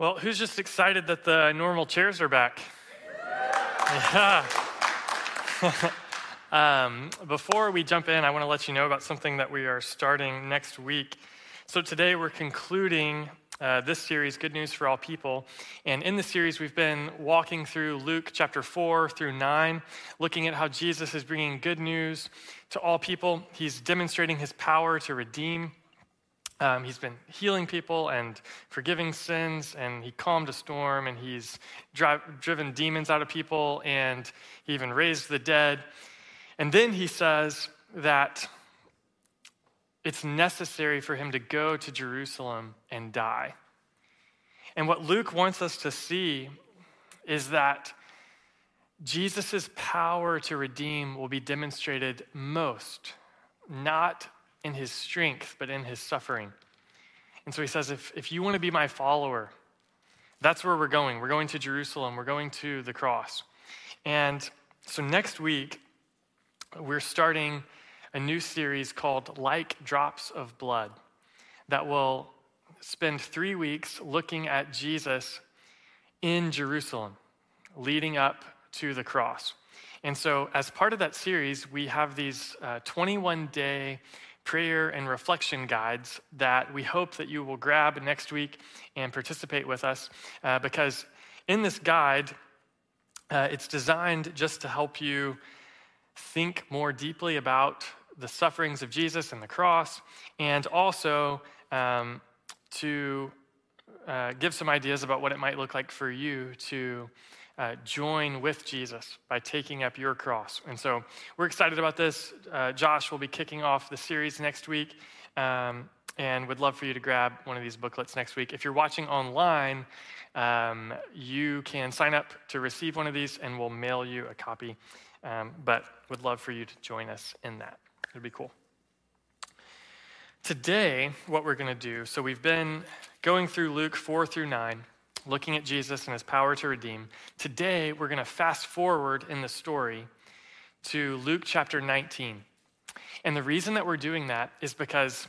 Well, who's just excited that the normal chairs are back? Yeah. um, before we jump in, I want to let you know about something that we are starting next week. So, today we're concluding uh, this series, Good News for All People. And in the series, we've been walking through Luke chapter 4 through 9, looking at how Jesus is bringing good news to all people. He's demonstrating his power to redeem um, he's been healing people and forgiving sins, and he calmed a storm, and he's dri- driven demons out of people, and he even raised the dead. And then he says that it's necessary for him to go to Jerusalem and die. And what Luke wants us to see is that Jesus' power to redeem will be demonstrated most, not in his strength, but in his suffering. And so he says, if, if you want to be my follower, that's where we're going. We're going to Jerusalem, we're going to the cross. And so next week, we're starting a new series called Like Drops of Blood that will spend three weeks looking at Jesus in Jerusalem, leading up to the cross. And so, as part of that series, we have these uh, 21 day prayer and reflection guides that we hope that you will grab next week and participate with us uh, because in this guide, uh, it's designed just to help you think more deeply about the sufferings of Jesus and the cross, and also um, to uh, give some ideas about what it might look like for you to uh, join with Jesus by taking up your cross. And so we're excited about this. Uh, Josh will be kicking off the series next week. Um, and would love for you to grab one of these booklets next week. If you're watching online, um, you can sign up to receive one of these and we'll mail you a copy. Um, but would love for you to join us in that. It'd be cool. Today, what we're going to do so we've been going through Luke 4 through 9 looking at Jesus and his power to redeem. Today, we're going to fast forward in the story to Luke chapter 19. And the reason that we're doing that is because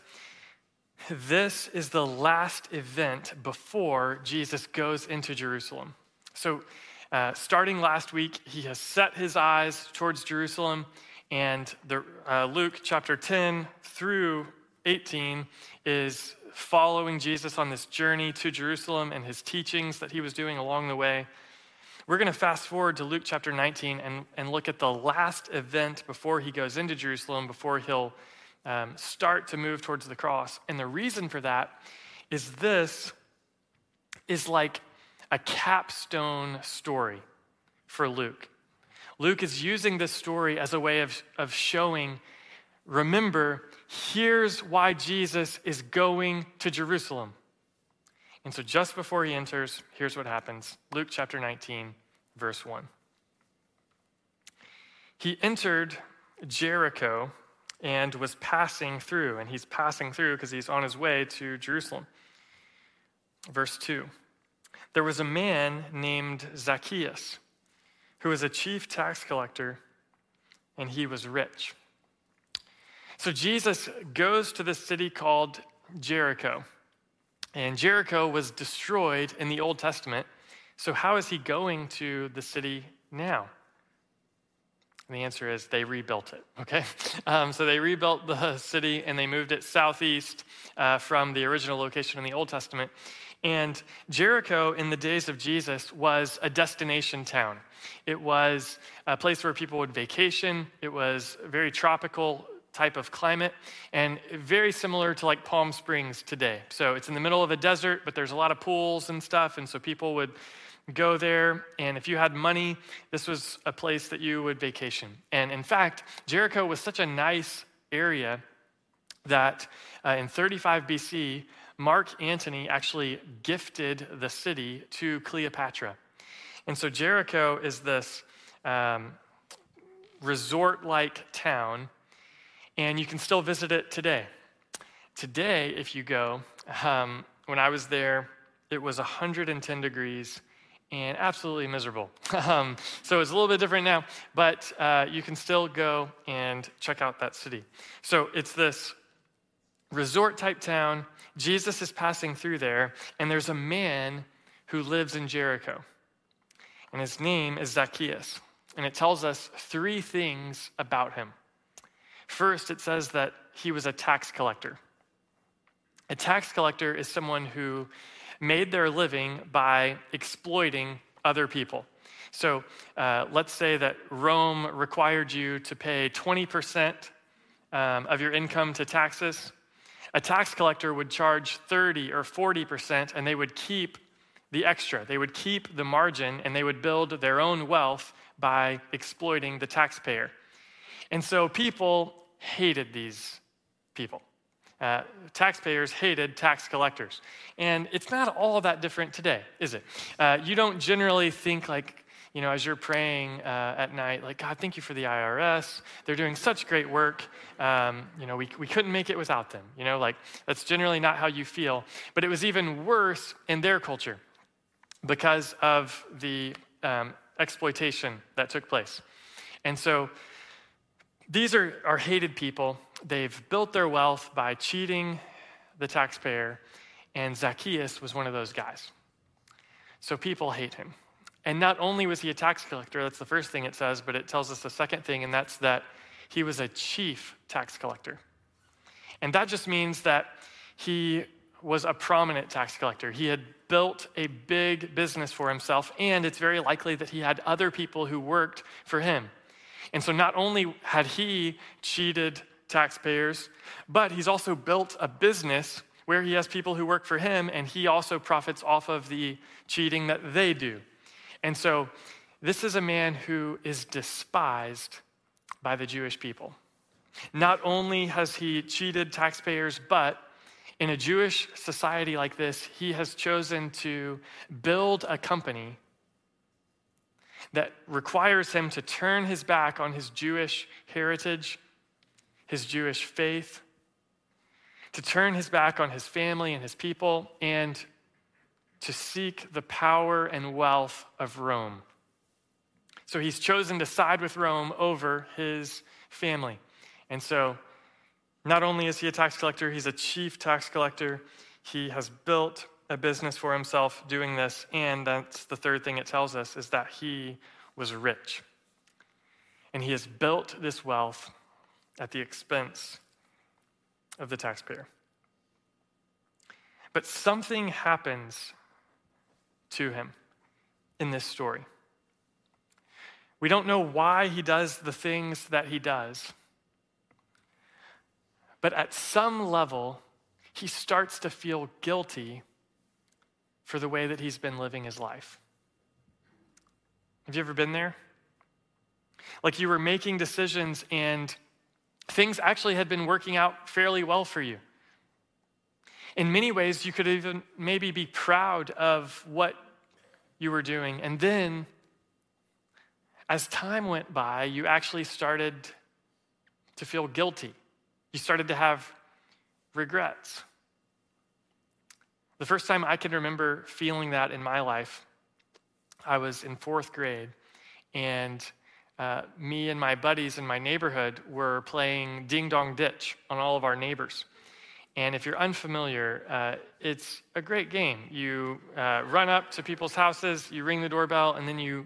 this is the last event before Jesus goes into Jerusalem. So, uh, starting last week, he has set his eyes towards Jerusalem, and the, uh, Luke chapter 10 through 18 is following Jesus on this journey to Jerusalem and his teachings that he was doing along the way. We're going to fast forward to Luke chapter 19 and, and look at the last event before he goes into Jerusalem, before he'll um, start to move towards the cross. And the reason for that is this is like a capstone story for Luke. Luke is using this story as a way of, of showing remember, here's why Jesus is going to Jerusalem. And so, just before he enters, here's what happens Luke chapter 19, verse 1. He entered Jericho and was passing through, and he's passing through because he's on his way to Jerusalem. Verse 2 There was a man named Zacchaeus who was a chief tax collector, and he was rich. So Jesus goes to the city called Jericho. And Jericho was destroyed in the Old Testament. So, how is he going to the city now? And the answer is they rebuilt it, okay? Um, so they rebuilt the city and they moved it southeast uh, from the original location in the Old Testament. And Jericho, in the days of Jesus, was a destination town. It was a place where people would vacation. It was very tropical type of climate and very similar to like Palm Springs today. So it's in the middle of a desert, but there's a lot of pools and stuff. And so people would go there. And if you had money, this was a place that you would vacation. And in fact, Jericho was such a nice area that uh, in 35 BC, Mark Antony actually gifted the city to Cleopatra. And so Jericho is this um, resort like town and you can still visit it today. Today, if you go, um, when I was there, it was 110 degrees and absolutely miserable. um, so it's a little bit different now, but uh, you can still go and check out that city. So it's this resort type town. Jesus is passing through there, and there's a man who lives in Jericho. And his name is Zacchaeus. And it tells us three things about him. First, it says that he was a tax collector. A tax collector is someone who made their living by exploiting other people. So uh, let's say that Rome required you to pay 20% um, of your income to taxes. A tax collector would charge 30 or 40%, and they would keep the extra. They would keep the margin, and they would build their own wealth by exploiting the taxpayer. And so people hated these people. Uh, taxpayers hated tax collectors. And it's not all that different today, is it? Uh, you don't generally think like, you know, as you're praying uh, at night, like, God, thank you for the IRS. They're doing such great work. Um, you know, we, we couldn't make it without them. You know, like, that's generally not how you feel. But it was even worse in their culture because of the um, exploitation that took place. And so these are, are hated people they've built their wealth by cheating the taxpayer, and Zacchaeus was one of those guys. So people hate him. And not only was he a tax collector, that's the first thing it says, but it tells us the second thing, and that's that he was a chief tax collector. And that just means that he was a prominent tax collector. He had built a big business for himself, and it's very likely that he had other people who worked for him. And so not only had he cheated taxpayers, but he's also built a business where he has people who work for him and he also profits off of the cheating that they do. And so this is a man who is despised by the Jewish people. Not only has he cheated taxpayers, but in a Jewish society like this, he has chosen to build a company that requires him to turn his back on his Jewish heritage his Jewish faith, to turn his back on his family and his people, and to seek the power and wealth of Rome. So he's chosen to side with Rome over his family. And so not only is he a tax collector, he's a chief tax collector. He has built a business for himself doing this, and that's the third thing it tells us is that he was rich. And he has built this wealth at the expense of the taxpayer. But something happens to him in this story. We don't know why he does the things that he does. But at some level, he starts to feel guilty for the way that he's been living his life. Have you ever been there? Like you were making decisions and things actually had been working out fairly well for you. In many ways, you could even maybe be proud of what you were doing. And then, as time went by, you actually started to feel guilty. You started to have regrets. The first time I can remember feeling that in my life, I was in fourth grade, and uh, me and my buddies in my neighborhood were playing Ding Dong Ditch on all of our neighbors. And if you're unfamiliar, uh, it's a great game. You uh, run up to people's houses, you ring the doorbell, and then you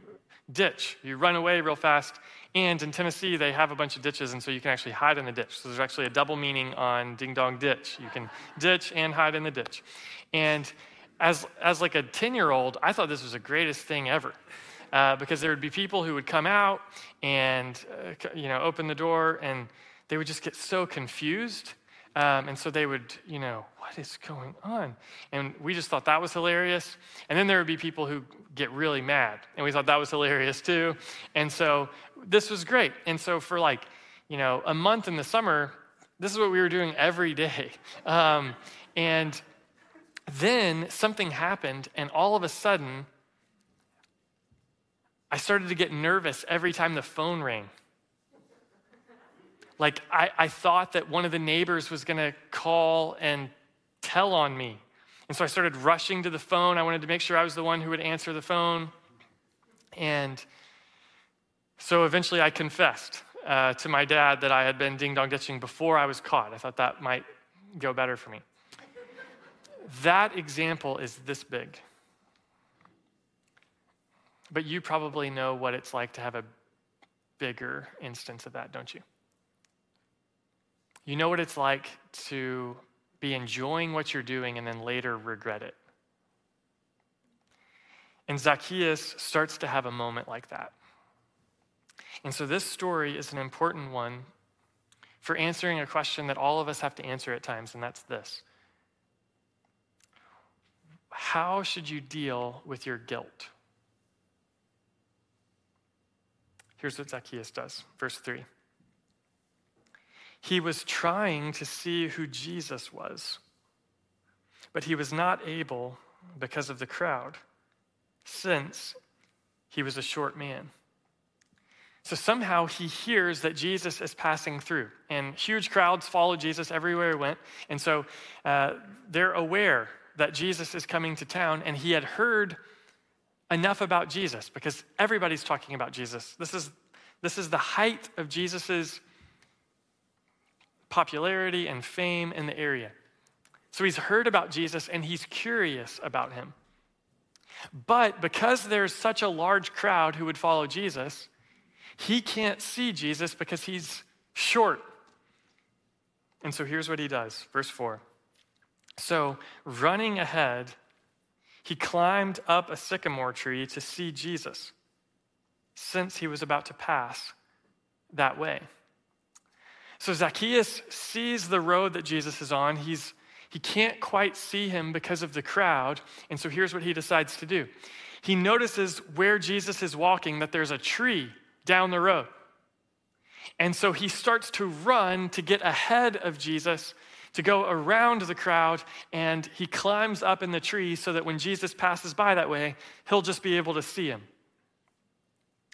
ditch. You run away real fast. And in Tennessee, they have a bunch of ditches, and so you can actually hide in the ditch. So there's actually a double meaning on ding dong ditch. You can ditch and hide in the ditch. And as, as like a 10 year old, I thought this was the greatest thing ever uh, because there would be people who would come out and uh, you know open the door and they would just get so confused um, and so they would you know what is going on? And we just thought that was hilarious. And then there would be people who get really mad and we thought that was hilarious too. And so this was great. And so for like you know a month in the summer this is what we were doing every day. Um, and then something happened and all of a sudden I started to get nervous every time the phone rang. Like, I, I thought that one of the neighbors was going to call and tell on me. And so I started rushing to the phone. I wanted to make sure I was the one who would answer the phone. And so eventually I confessed uh, to my dad that I had been ding dong ditching before I was caught. I thought that might go better for me. That example is this big. But you probably know what it's like to have a bigger instance of that, don't you? You know what it's like to be enjoying what you're doing and then later regret it. And Zacchaeus starts to have a moment like that. And so this story is an important one for answering a question that all of us have to answer at times, and that's this How should you deal with your guilt? Here's what Zacchaeus does, verse 3. He was trying to see who Jesus was, but he was not able because of the crowd, since he was a short man. So somehow he hears that Jesus is passing through, and huge crowds follow Jesus everywhere he went. And so uh, they're aware that Jesus is coming to town, and he had heard enough about Jesus because everybody's talking about Jesus. This is, this is the height of Jesus's popularity and fame in the area. So he's heard about Jesus and he's curious about him. But because there's such a large crowd who would follow Jesus, he can't see Jesus because he's short. And so here's what he does. Verse 4. So, running ahead, he climbed up a sycamore tree to see Jesus, since he was about to pass that way. So Zacchaeus sees the road that Jesus is on. He's, he can't quite see him because of the crowd. And so here's what he decides to do he notices where Jesus is walking that there's a tree down the road. And so he starts to run to get ahead of Jesus, to go around the crowd, and he climbs up in the tree so that when Jesus passes by that way, he'll just be able to see him.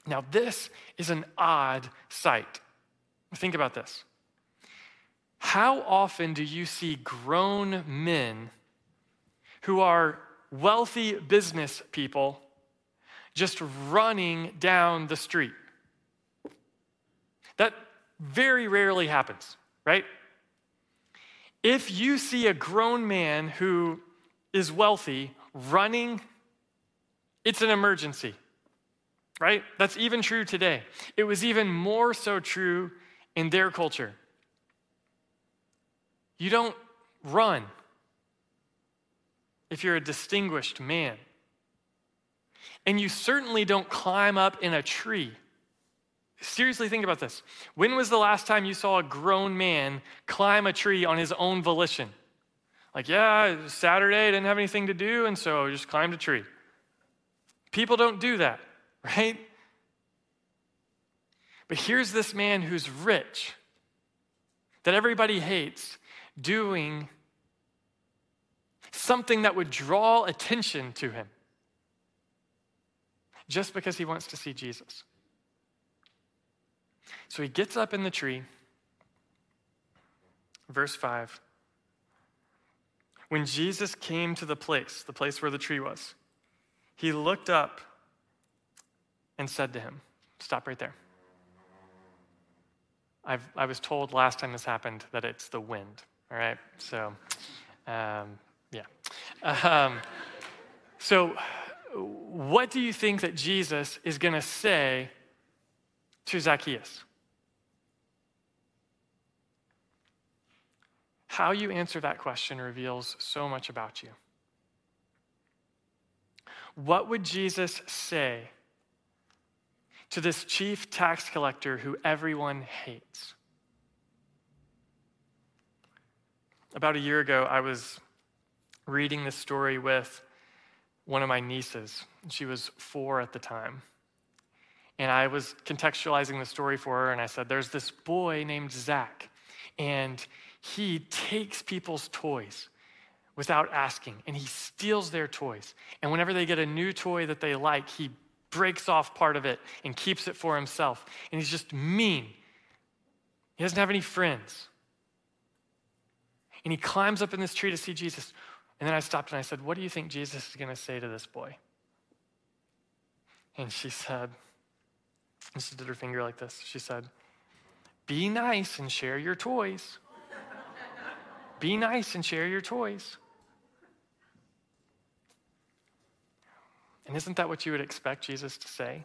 Now, this is an odd sight. Think about this. How often do you see grown men who are wealthy business people just running down the street? That very rarely happens, right? If you see a grown man who is wealthy running, it's an emergency, right? That's even true today. It was even more so true in their culture. You don't run if you're a distinguished man. And you certainly don't climb up in a tree Seriously, think about this. When was the last time you saw a grown man climb a tree on his own volition? Like, yeah, Saturday, didn't have anything to do, and so I just climbed a tree. People don't do that, right? But here's this man who's rich, that everybody hates, doing something that would draw attention to him just because he wants to see Jesus. So he gets up in the tree. Verse 5. When Jesus came to the place, the place where the tree was, he looked up and said to him, Stop right there. I've, i was told last time this happened that it's the wind, all right? So, um, yeah. Um, so, what do you think that Jesus is going to say to Zacchaeus? How you answer that question reveals so much about you. What would Jesus say to this chief tax collector who everyone hates? About a year ago, I was reading this story with one of my nieces. She was four at the time. And I was contextualizing the story for her, and I said, There's this boy named Zach, and he takes people's toys without asking and he steals their toys. And whenever they get a new toy that they like, he breaks off part of it and keeps it for himself. And he's just mean. He doesn't have any friends. And he climbs up in this tree to see Jesus. And then I stopped and I said, What do you think Jesus is going to say to this boy? And she said, and she did her finger like this. She said, Be nice and share your toys. Be nice and share your toys. And isn't that what you would expect Jesus to say?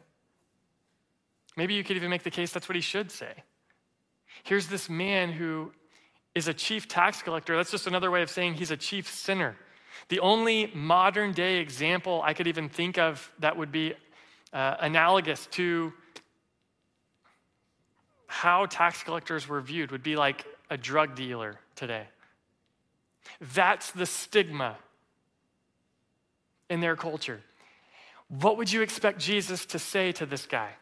Maybe you could even make the case that's what he should say. Here's this man who is a chief tax collector. That's just another way of saying he's a chief sinner. The only modern day example I could even think of that would be uh, analogous to how tax collectors were viewed would be like a drug dealer today. That's the stigma in their culture. What would you expect Jesus to say to this guy?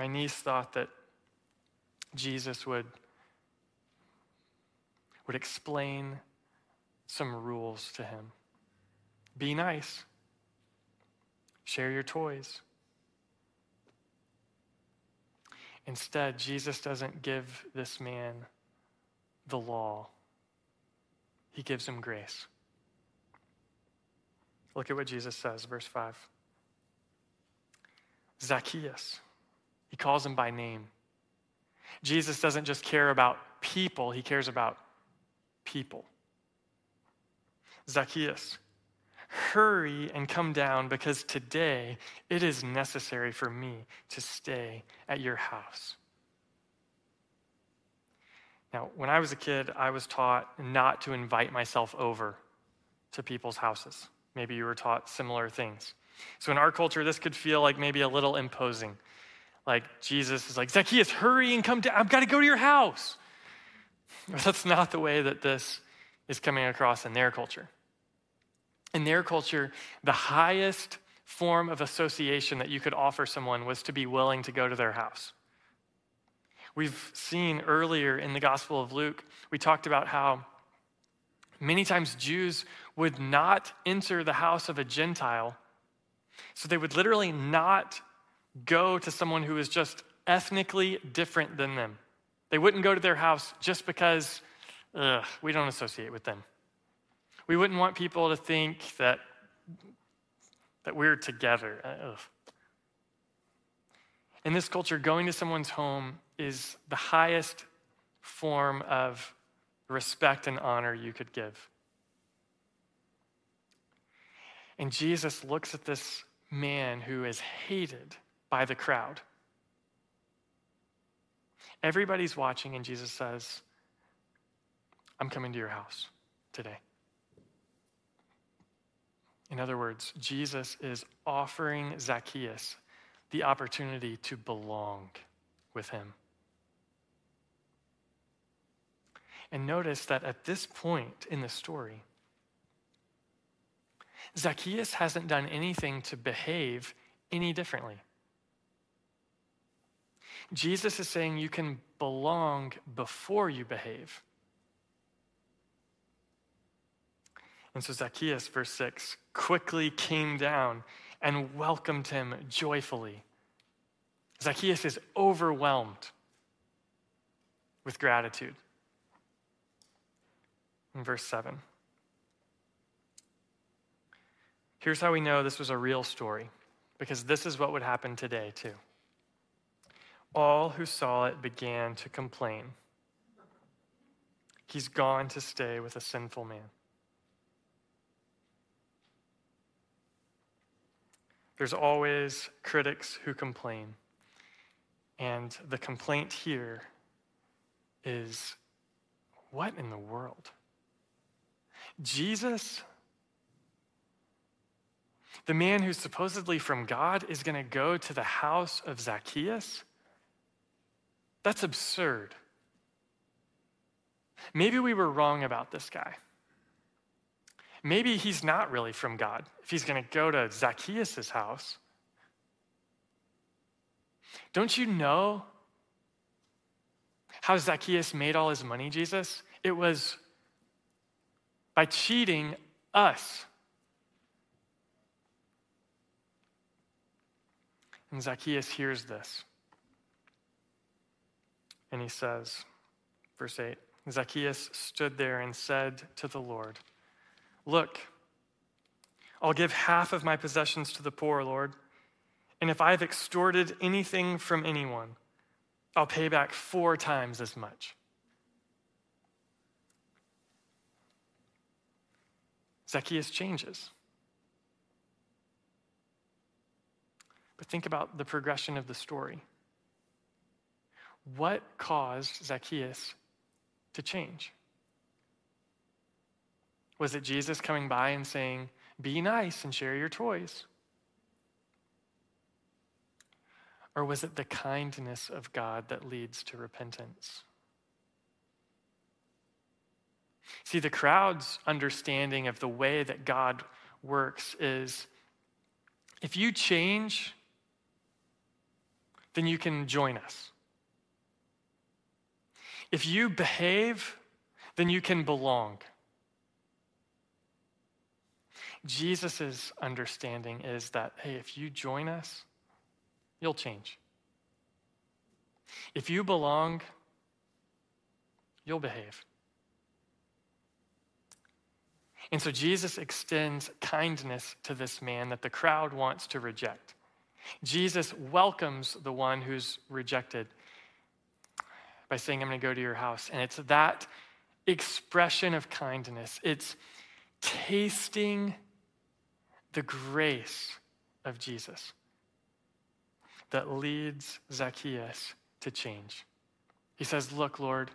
My niece thought that Jesus would, would explain some rules to him. Be nice. Share your toys. Instead, Jesus doesn't give this man the law, he gives him grace. Look at what Jesus says, verse 5. Zacchaeus. He calls him by name. Jesus doesn't just care about people, he cares about people. Zacchaeus, hurry and come down because today it is necessary for me to stay at your house. Now, when I was a kid, I was taught not to invite myself over to people's houses. Maybe you were taught similar things. So, in our culture, this could feel like maybe a little imposing. Like Jesus is like, Zacchaeus, hurry and come down. I've got to go to your house. That's not the way that this is coming across in their culture. In their culture, the highest form of association that you could offer someone was to be willing to go to their house. We've seen earlier in the Gospel of Luke, we talked about how many times Jews would not enter the house of a Gentile. So they would literally not go to someone who is just ethnically different than them. They wouldn't go to their house just because ugh, we don't associate with them. We wouldn't want people to think that, that we're together. Uh, ugh. In this culture, going to someone's home is the highest form of respect and honor you could give. And Jesus looks at this man who is hated by the crowd. Everybody's watching, and Jesus says, I'm coming to your house today. In other words, Jesus is offering Zacchaeus the opportunity to belong with him. And notice that at this point in the story, Zacchaeus hasn't done anything to behave any differently. Jesus is saying you can belong before you behave. And so Zacchaeus, verse 6, quickly came down and welcomed him joyfully. Zacchaeus is overwhelmed with gratitude. In verse 7. Here's how we know this was a real story, because this is what would happen today, too all who saw it began to complain. He's gone to stay with a sinful man. There's always critics who complain. And the complaint here is what in the world? Jesus, the man who's supposedly from God, is going to go to the house of Zacchaeus? That's absurd. Maybe we were wrong about this guy. Maybe he's not really from God if he's going to go to Zacchaeus' house. Don't you know how Zacchaeus made all his money, Jesus? It was by cheating us. And Zacchaeus hears this. And he says, verse 8 Zacchaeus stood there and said to the Lord, Look, I'll give half of my possessions to the poor, Lord. And if I have extorted anything from anyone, I'll pay back four times as much. Zacchaeus changes. But think about the progression of the story. What caused Zacchaeus to change? Was it Jesus coming by and saying, Be nice and share your toys? Or was it the kindness of God that leads to repentance? See, the crowd's understanding of the way that God works is if you change, then you can join us. If you behave, then you can belong. Jesus' understanding is that, hey, if you join us, you'll change. If you belong, you'll behave. And so Jesus extends kindness to this man that the crowd wants to reject. Jesus welcomes the one who's rejected by saying, I'm going to go to your house. And it's that expression of kindness, it's tasting the grace of Jesus that leads Zacchaeus to change. He says, Look, Lord,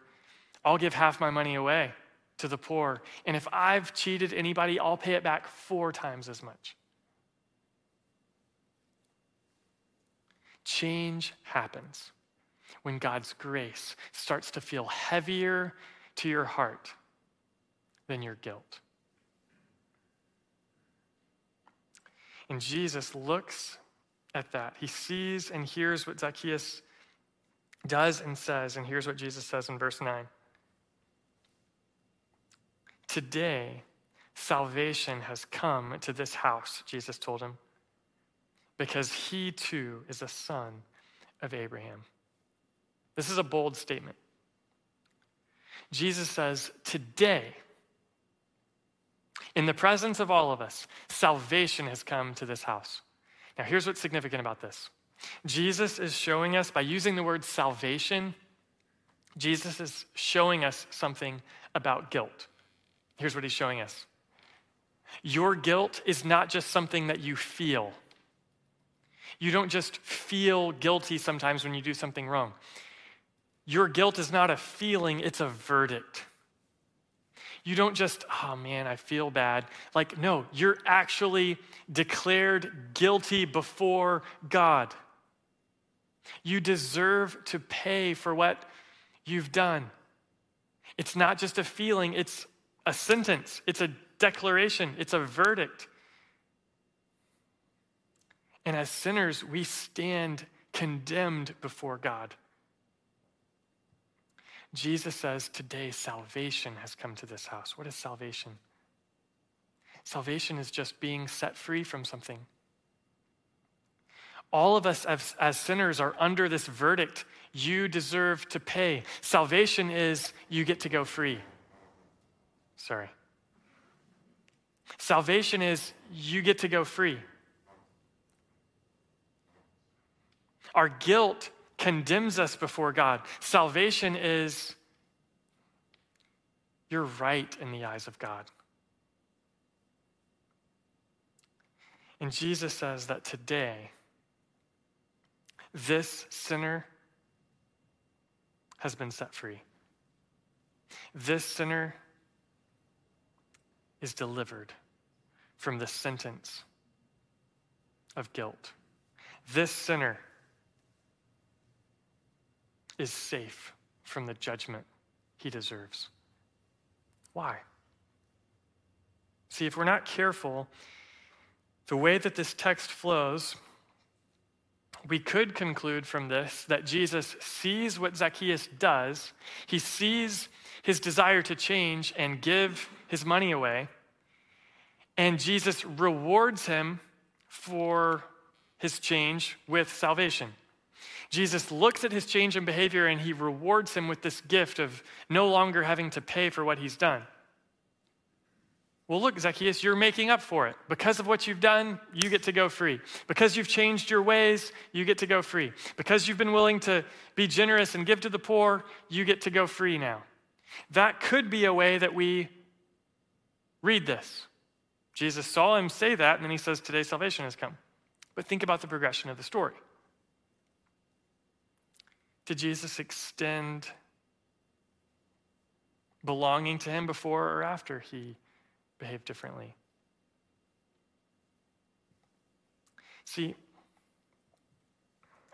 I'll give half my money away to the poor. And if I've cheated anybody, I'll pay it back four times as much. Change happens when God's grace starts to feel heavier to your heart than your guilt. And Jesus looks at that. He sees and hears what Zacchaeus does and says. And here's what Jesus says in verse 9 Today, salvation has come to this house, Jesus told him, because he too is a son of Abraham. This is a bold statement. Jesus says, Today, in the presence of all of us, salvation has come to this house. Now, here's what's significant about this Jesus is showing us, by using the word salvation, Jesus is showing us something about guilt. Here's what he's showing us your guilt is not just something that you feel. You don't just feel guilty sometimes when you do something wrong. Your guilt is not a feeling, it's a verdict. You don't just, oh man, I feel bad. Like, no, you're actually declared guilty before God. You deserve to pay for what you've done. It's not just a feeling, it's a sentence, it's a declaration, it's a verdict. And as sinners, we stand condemned before God. Jesus says, Today salvation has come to this house. What is salvation? Salvation is just being set free from something. All of us as, as, sinners are under this verdict you deserve to pay. Salvation is you get to go free. Sorry. Salvation is you get to go free. Our guilt condemns us before God. Salvation is you're right in the eyes of God. And Jesus says that today, this sinner has been set free. This sinner is delivered from the sentence of guilt. This sinner is safe from the judgment he deserves. Why? See, if we're not careful, the way that this text flows, we could conclude from this that Jesus sees what Zacchaeus does. He sees his desire to change and give his money away. And Jesus rewards him for his change with salvation. Jesus looks at his change in behavior and he rewards him with this gift of no longer having to pay for what he's done. Well, look, Zacchaeus, you're making up for it. Because of what you've done, you get to go free. Because you've changed your ways, you get to go free. Because you've been willing to be generous and give to the poor, you get to go free now. That could be a way that we read this. Jesus saw him say that, and then he says, Today salvation has come. But think about the progression of the story. Did Jesus extend belonging to him before or after he behaved differently? See,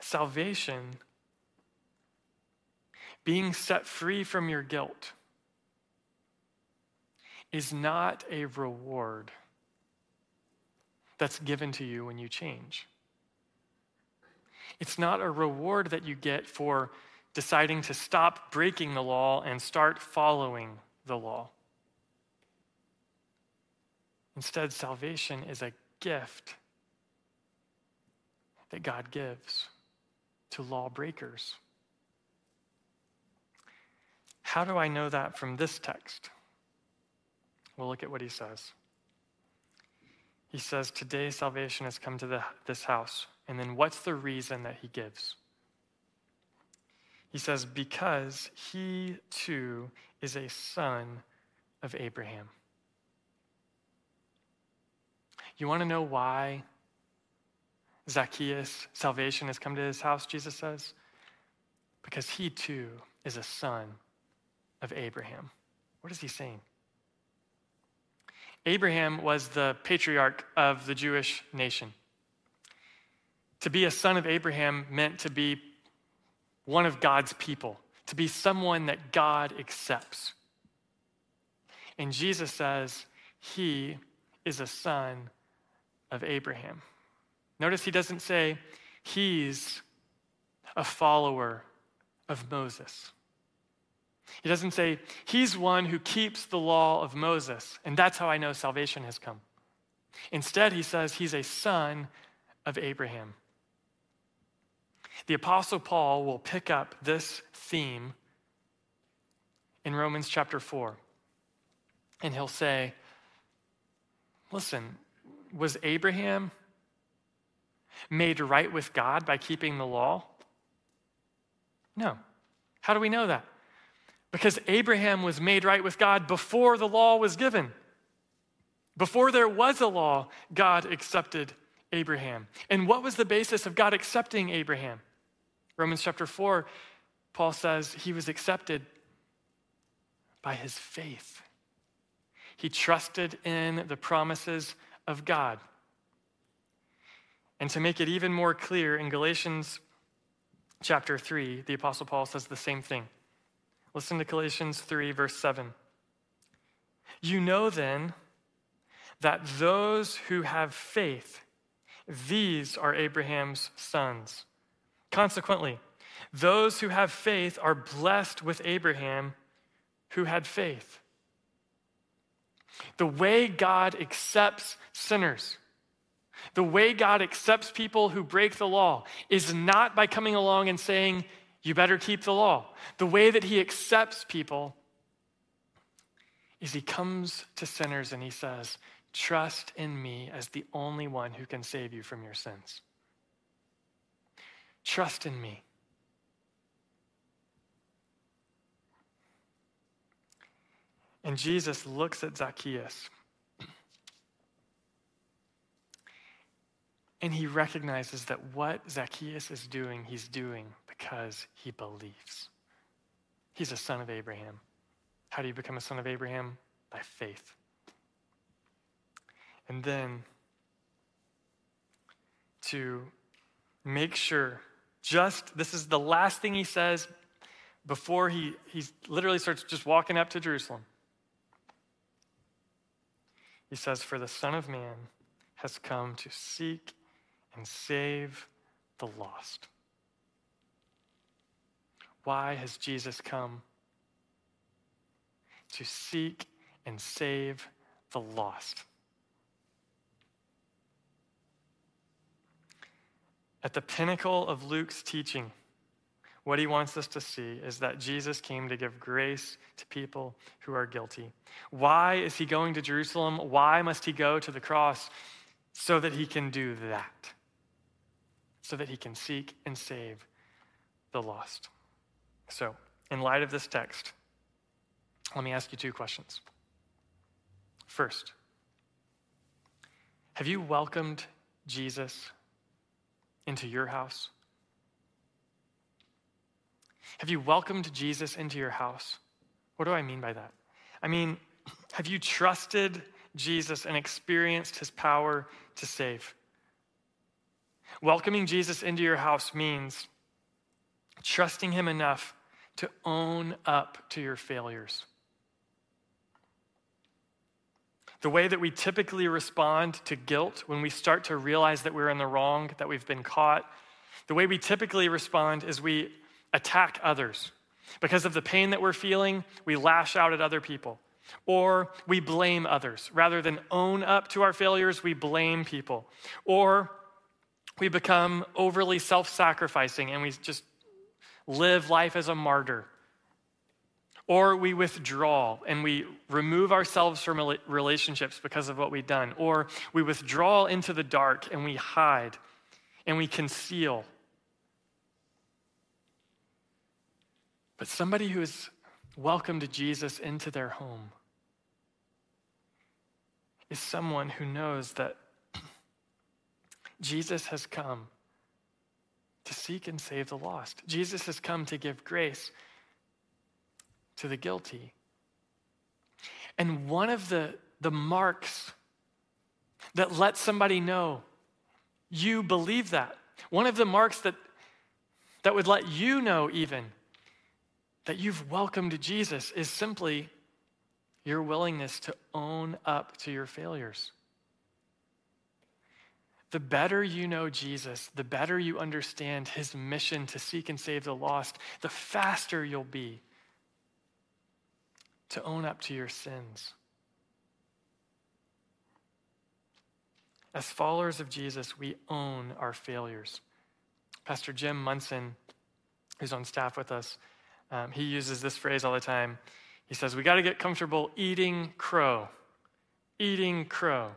salvation, being set free from your guilt, is not a reward that's given to you when you change. It's not a reward that you get for deciding to stop breaking the law and start following the law. Instead, salvation is a gift that God gives to lawbreakers. How do I know that from this text? We'll look at what he says. He says, Today salvation has come to the, this house. And then what's the reason that he gives? He says, Because he too is a son of Abraham. You want to know why Zacchaeus, salvation has come to his house, Jesus says? Because he too is a son of Abraham. What is he saying? Abraham was the patriarch of the Jewish nation. To be a son of Abraham meant to be one of God's people, to be someone that God accepts. And Jesus says he is a son of Abraham. Notice he doesn't say he's a follower of Moses. He doesn't say, He's one who keeps the law of Moses, and that's how I know salvation has come. Instead, he says he's a son of Abraham. The Apostle Paul will pick up this theme in Romans chapter 4, and he'll say, Listen, was Abraham made right with God by keeping the law? No. How do we know that? Because Abraham was made right with God before the law was given. Before there was a law, God accepted Abraham. And what was the basis of God accepting Abraham? Romans chapter 4, Paul says he was accepted by his faith. He trusted in the promises of God. And to make it even more clear, in Galatians chapter 3, the Apostle Paul says the same thing. Listen to Galatians 3, verse 7. You know then that those who have faith, these are Abraham's sons. Consequently, those who have faith are blessed with Abraham who had faith. The way God accepts sinners, the way God accepts people who break the law, is not by coming along and saying, you better keep the law. The way that he accepts people is he comes to sinners and he says, Trust in me as the only one who can save you from your sins. Trust in me. And Jesus looks at Zacchaeus and he recognizes that what Zacchaeus is doing, he's doing because he believes. He's a son of Abraham. How do you become a son of Abraham? By faith. And then to make sure, just this is the last thing he says before he, he literally starts just walking up to Jerusalem. He says, For the Son of Man has come to seek and save the lost. Why has Jesus come? To seek and save the lost. At the pinnacle of Luke's teaching, what he wants us to see is that Jesus came to give grace to people who are guilty. Why is he going to Jerusalem? Why must he go to the cross? So that he can do that, so that he can seek and save the lost. So, in light of this text, let me ask you two questions. First, Have you welcomed Jesus into your house? Have you welcomed Jesus into your house? What do I mean by that? I mean, have you trusted Jesus and experienced his power to save? Welcoming Jesus into your house means trusting him enough to own up to your failures. The way that we typically respond to guilt when we start to realize that we're in the wrong, that we've been caught, the way we typically respond is we attack others. Because of the pain that we're feeling, we lash out at other people. Or we blame others. Rather than own up to our failures, we blame people. Or we become overly self sacrificing and we just live life as a martyr. Or we withdraw and we remove ourselves from relationships because of what we've done. Or we withdraw into the dark and we hide and we conceal. But somebody who has welcomed Jesus into their home is someone who knows that Jesus has come to seek and save the lost. Jesus has come to give grace to the guilty. And one of the, the marks that lets somebody know you believe that, one of the marks that, that would let you know even that you've welcomed Jesus is simply your willingness to own up to your failures. The better you know Jesus, the better you understand his mission to seek and save the lost, the faster you'll be to own up to your sins. As followers of Jesus, we own our failures. Pastor Jim Munson, who's on staff with us, um, he uses this phrase all the time. He says, We got to get comfortable eating crow. Eating crow.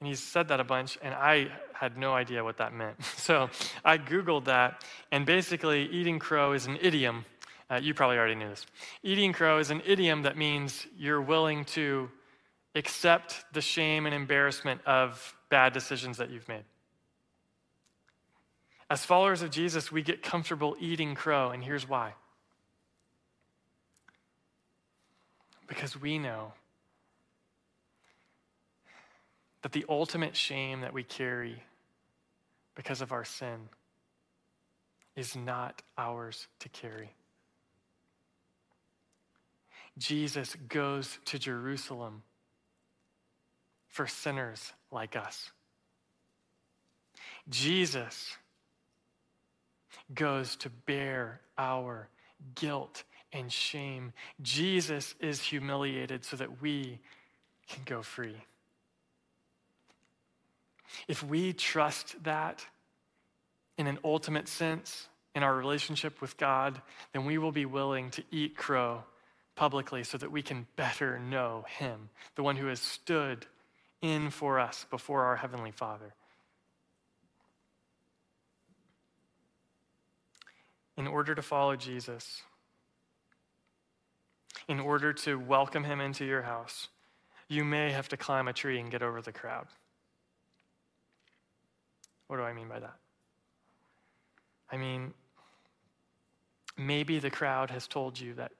And he's said that a bunch, and I had no idea what that meant. So I Googled that, and basically, eating crow is an idiom. Uh, you probably already knew this. Eating crow is an idiom that means you're willing to accept the shame and embarrassment of bad decisions that you've made. As followers of Jesus, we get comfortable eating crow, and here's why. Because we know that the ultimate shame that we carry because of our sin is not ours to carry. Jesus goes to Jerusalem for sinners like us. Jesus goes to bear our guilt and shame. Jesus is humiliated so that we can go free. If we trust that in an ultimate sense in our relationship with God, then we will be willing to eat crow publicly so that we can better know Him, the one who has stood in for us before our Heavenly Father. In order to follow Jesus, in order to welcome Him into your house, you may have to climb a tree and get over the crowd. What do I mean by that? I mean, maybe the crowd has told you that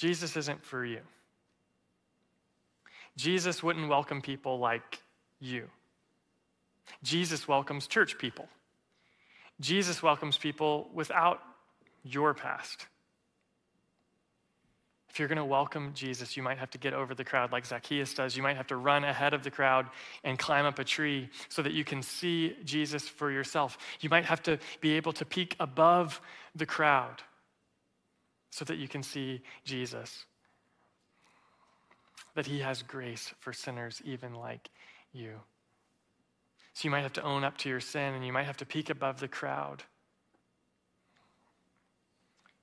Jesus isn't for you. Jesus wouldn't welcome people like you. Jesus welcomes church people. Jesus welcomes people without your past. If you're going to welcome Jesus, you might have to get over the crowd like Zacchaeus does. You might have to run ahead of the crowd and climb up a tree so that you can see Jesus for yourself. You might have to be able to peek above the crowd so that you can see Jesus. That he has grace for sinners even like you. So you might have to own up to your sin and you might have to peek above the crowd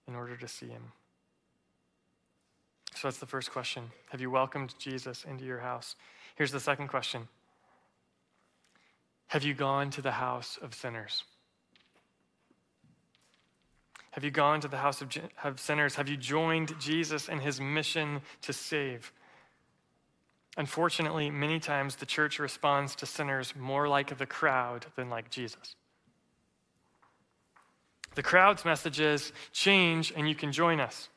in order to see him. So that's the first question. Have you welcomed Jesus into your house? Here's the second question Have you gone to the house of sinners? Have you gone to the house of, sinners? Have you joined Jesus in his mission to save? Unfortunately, many times the church responds to sinners more like the crowd than like Jesus. The crowd's message is change and you can join us.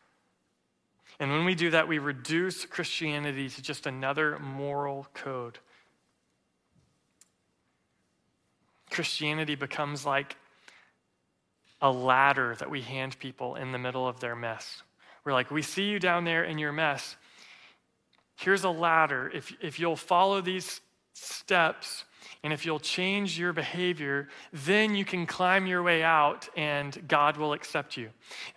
And when we do that, we reduce Christianity to just another moral code. Christianity becomes like a ladder that we hand people in the middle of their mess. We're like, we see you down there in your mess. Here's a ladder. If, if you'll follow these steps and if you'll change your behavior, then you can climb your way out and God will accept you.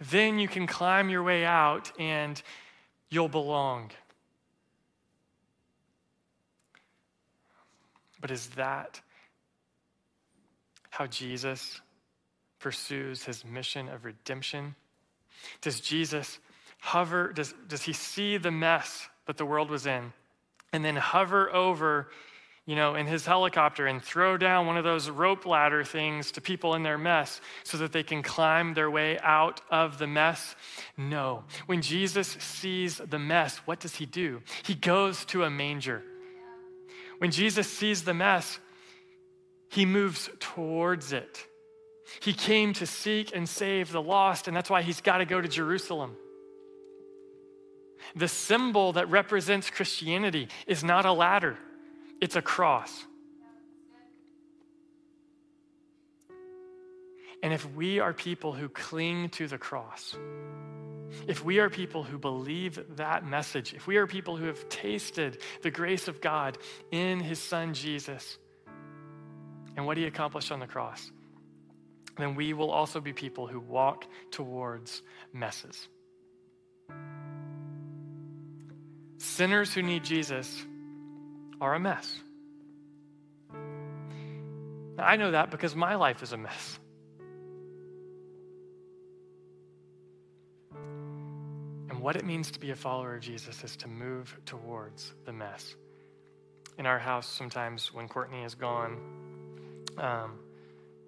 Then you can climb your way out and you'll belong. But is that how Jesus pursues his mission of redemption? Does Jesus hover, does, does he see the mess that the world was in and then hover over, you know, in his helicopter and throw down one of those rope ladder things to people in their mess so that they can climb their way out of the mess? No. When Jesus sees the mess, what does he do? He goes to a manger. When Jesus sees the mess, he moves towards it. He came to seek and save the lost, and that's why he's got to go to Jerusalem. The symbol that represents Christianity is not a ladder, it's a cross. And if we are people who cling to the cross, if we are people who believe that message, if we are people who have tasted the grace of God in his son Jesus, and what he accomplished on the cross, then we will also be people who walk towards messes. Sinners who need Jesus are a mess. Now, I know that because my life is a mess. And what it means to be a follower of Jesus is to move towards the mess. In our house, sometimes when Courtney is gone, um,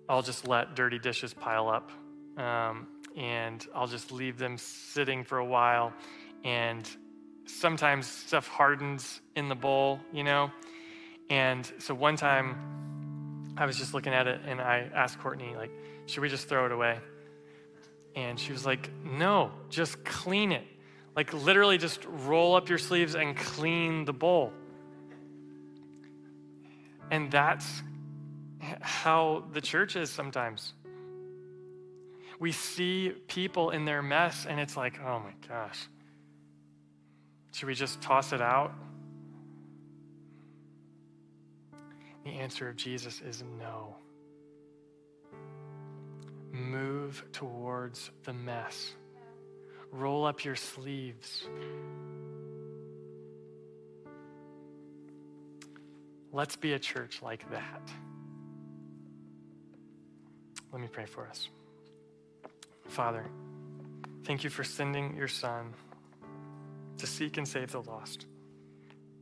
I'll just let dirty dishes pile up um, and I'll just leave them sitting for a while. And sometimes stuff hardens in the bowl, you know? And so one time I was just looking at it and I asked Courtney, like, should we just throw it away? And she was like, no, just clean it. Like, literally, just roll up your sleeves and clean the bowl. And that's how the church is sometimes. We see people in their mess, and it's like, oh my gosh, should we just toss it out? The answer of Jesus is no. Move towards the mess. Roll up your sleeves. Let's be a church like that. Let me pray for us. Father, thank you for sending your Son to seek and save the lost.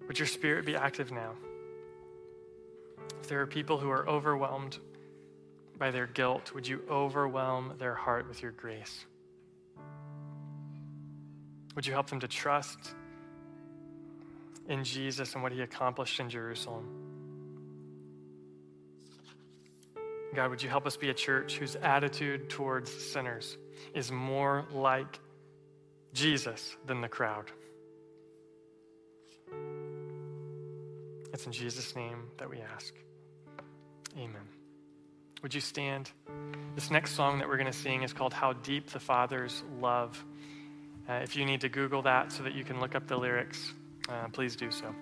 Would your Spirit be active now? If there are people who are overwhelmed by their guilt, would you overwhelm their heart with your grace? Would you help them to trust in Jesus and what he accomplished in Jerusalem? God, would you help us be a church whose attitude towards sinners is more like Jesus than the crowd? It's in Jesus' name that we ask. Amen. Would you stand? This next song that we're going to sing is called How Deep the Father's Love. Uh, if you need to Google that so that you can look up the lyrics, uh, please do so.